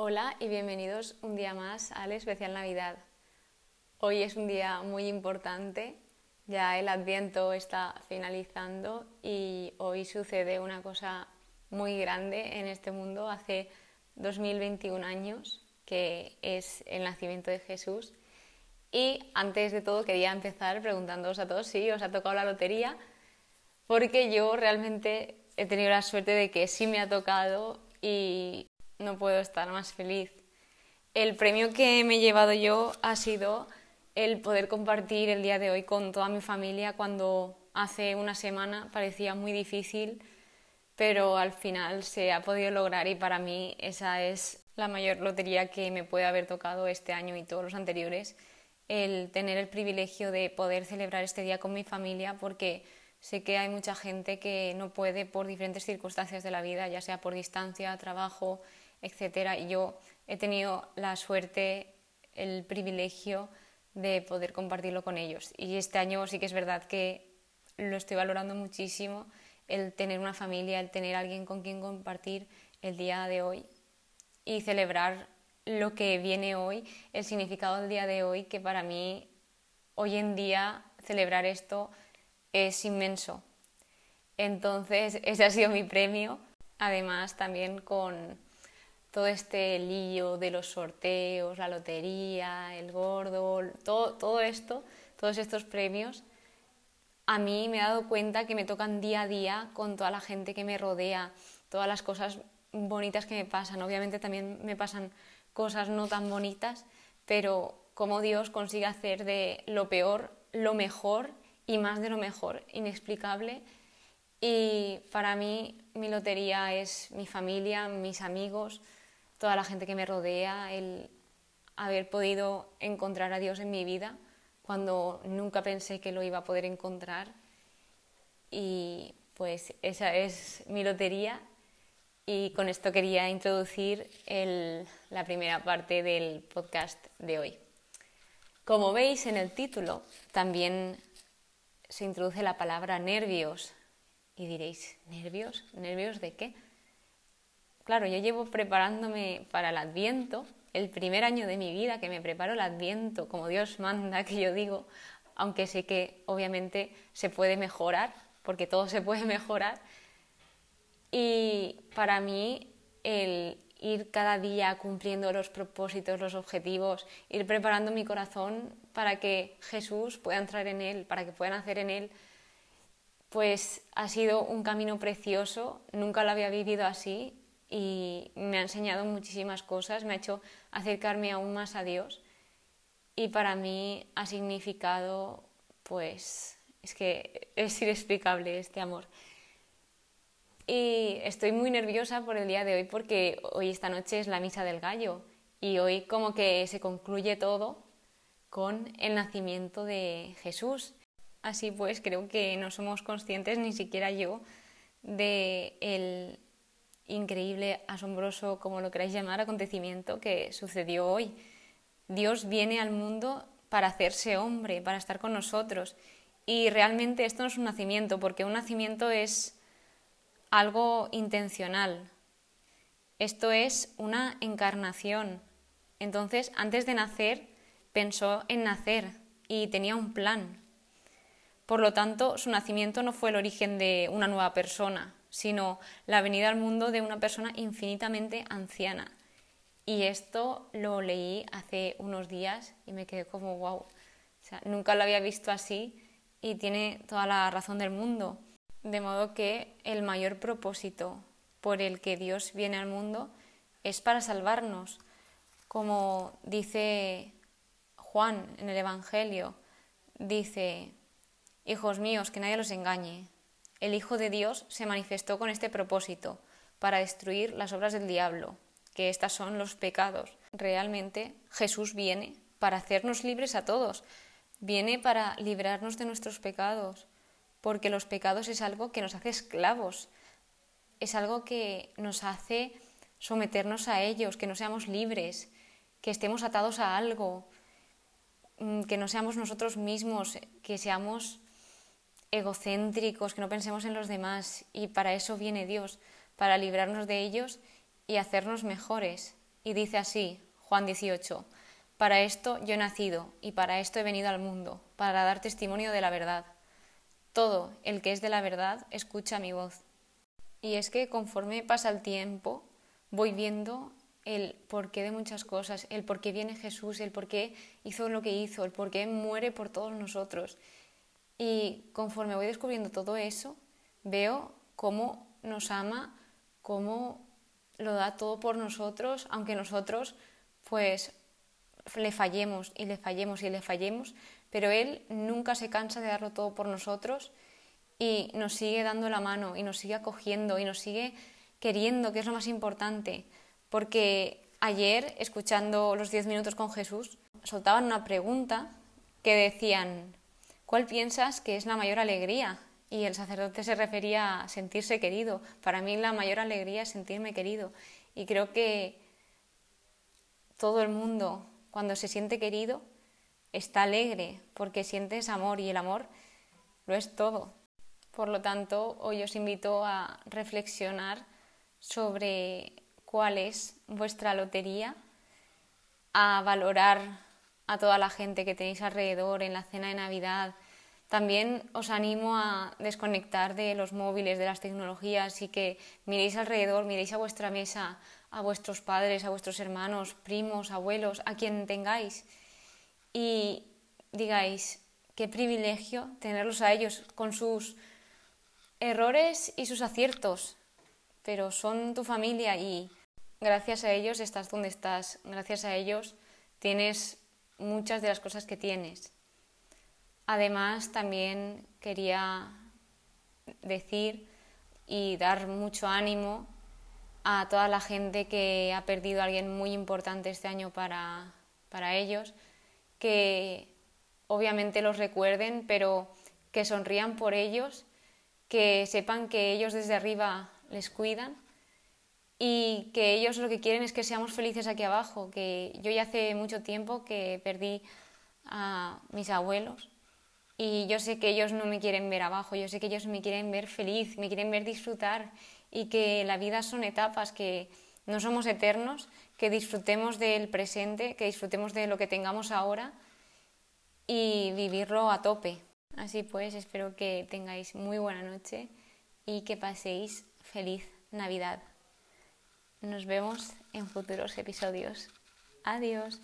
Hola y bienvenidos un día más al especial Navidad. Hoy es un día muy importante, ya el adviento está finalizando y hoy sucede una cosa muy grande en este mundo, hace 2021 años, que es el nacimiento de Jesús. Y antes de todo quería empezar preguntándoos a todos si os ha tocado la lotería, porque yo realmente he tenido la suerte de que sí me ha tocado y no puedo estar más feliz. El premio que me he llevado yo ha sido el poder compartir el día de hoy con toda mi familia cuando hace una semana parecía muy difícil, pero al final se ha podido lograr y para mí esa es la mayor lotería que me puede haber tocado este año y todos los anteriores, el tener el privilegio de poder celebrar este día con mi familia porque sé que hay mucha gente que no puede por diferentes circunstancias de la vida, ya sea por distancia, trabajo, etcétera. Y yo he tenido la suerte, el privilegio de poder compartirlo con ellos. Y este año sí que es verdad que lo estoy valorando muchísimo, el tener una familia, el tener alguien con quien compartir el día de hoy y celebrar lo que viene hoy, el significado del día de hoy, que para mí hoy en día celebrar esto es inmenso. Entonces, ese ha sido mi premio. Además, también con todo este lío de los sorteos, la lotería, el gordo, todo, todo esto, todos estos premios, a mí me he dado cuenta que me tocan día a día con toda la gente que me rodea, todas las cosas bonitas que me pasan. Obviamente también me pasan cosas no tan bonitas, pero cómo Dios consigue hacer de lo peor lo mejor y más de lo mejor, inexplicable. Y para mí mi lotería es mi familia, mis amigos, toda la gente que me rodea, el haber podido encontrar a Dios en mi vida cuando nunca pensé que lo iba a poder encontrar. Y pues esa es mi lotería y con esto quería introducir la primera parte del podcast de hoy. Como veis en el título, también se introduce la palabra nervios. Y diréis, ¿nervios? ¿Nervios de qué? Claro, yo llevo preparándome para el Adviento, el primer año de mi vida que me preparo el Adviento, como Dios manda que yo digo, aunque sé que obviamente se puede mejorar, porque todo se puede mejorar. Y para mí el ir cada día cumpliendo los propósitos, los objetivos, ir preparando mi corazón para que Jesús pueda entrar en él, para que pueda nacer en él, pues ha sido un camino precioso, nunca lo había vivido así y me ha enseñado muchísimas cosas, me ha hecho acercarme aún más a Dios y para mí ha significado, pues, es que es inexplicable este amor. Y estoy muy nerviosa por el día de hoy porque hoy esta noche es la misa del gallo y hoy como que se concluye todo con el nacimiento de Jesús. Así pues, creo que no somos conscientes, ni siquiera yo, de el increíble, asombroso, como lo queráis llamar, acontecimiento que sucedió hoy. Dios viene al mundo para hacerse hombre, para estar con nosotros. Y realmente esto no es un nacimiento, porque un nacimiento es algo intencional. Esto es una encarnación. Entonces, antes de nacer, pensó en nacer y tenía un plan. Por lo tanto, su nacimiento no fue el origen de una nueva persona, sino la venida al mundo de una persona infinitamente anciana. Y esto lo leí hace unos días y me quedé como wow. Nunca lo había visto así y tiene toda la razón del mundo. De modo que el mayor propósito por el que Dios viene al mundo es para salvarnos. Como dice Juan en el Evangelio, dice, Hijos míos, que nadie los engañe, el Hijo de Dios se manifestó con este propósito, para destruir las obras del diablo, que estas son los pecados. Realmente Jesús viene para hacernos libres a todos, viene para librarnos de nuestros pecados, porque los pecados es algo que nos hace esclavos, es algo que nos hace someternos a ellos, que no seamos libres, que estemos atados a algo, mm, que no seamos nosotros mismos, que seamos egocéntricos, que no pensemos en los demás y para eso viene Dios, para librarnos de ellos y hacernos mejores. Y dice así, Juan 18, Para esto yo he nacido y para esto he venido al mundo, para dar testimonio de la verdad. Todo el que es de la verdad escucha mi voz. Y es que conforme pasa el tiempo, voy viendo el porqué de muchas cosas, el por qué viene Jesús, el por qué hizo lo que hizo, el por qué muere por todos nosotros. Y conforme voy descubriendo todo eso, veo cómo nos ama, cómo lo da todo por nosotros, aunque nosotros pues le fallemos y le fallemos y le fallemos, pero Él nunca se cansa de darlo todo por nosotros y nos sigue dando la mano y nos sigue acogiendo y nos sigue queriendo, que es lo más importante, porque ayer, escuchando los 10 minutos con Jesús, soltaban una pregunta que decían, ¿cuál piensas que es la mayor alegría? Y el sacerdote se refería a sentirse querido. Para mí la mayor alegría es sentirme querido. Y creo que todo el mundo, cuando se siente querido, está alegre porque sientes amor y el amor lo es todo. Por lo tanto, hoy os invito a reflexionar sobre cuál es vuestra lotería, a valorar a toda la gente que tenéis alrededor en la cena de Navidad. También os animo a desconectar de los móviles, de las tecnologías y que miréis alrededor, miréis a vuestra mesa, a vuestros padres, a vuestros hermanos, primos, abuelos, a quien tengáis. Y digáis, qué privilegio tenerlos a ellos con sus errores y sus aciertos, pero son tu familia y gracias a ellos estás donde estás, gracias a ellos tienes muchas de las cosas que tienes. Además, también quería decir y dar mucho ánimo a toda la gente que ha perdido a alguien muy importante este año para, para ellos, que obviamente los recuerden, pero que sonrían por ellos, que sepan que ellos desde arriba les cuidan y que ellos lo que quieren es que seamos felices aquí abajo, que yo ya hace mucho tiempo que perdí a mis abuelos y yo sé que ellos no me quieren ver abajo, yo sé que ellos me quieren ver feliz, me quieren ver disfrutar y que la vida son etapas, que no somos eternos, que disfrutemos del presente, que disfrutemos de lo que tengamos ahora y vivirlo a tope. Así pues, espero que tengáis muy buena noche y que paséis feliz Navidad. Nos vemos en futuros episodios. Adiós.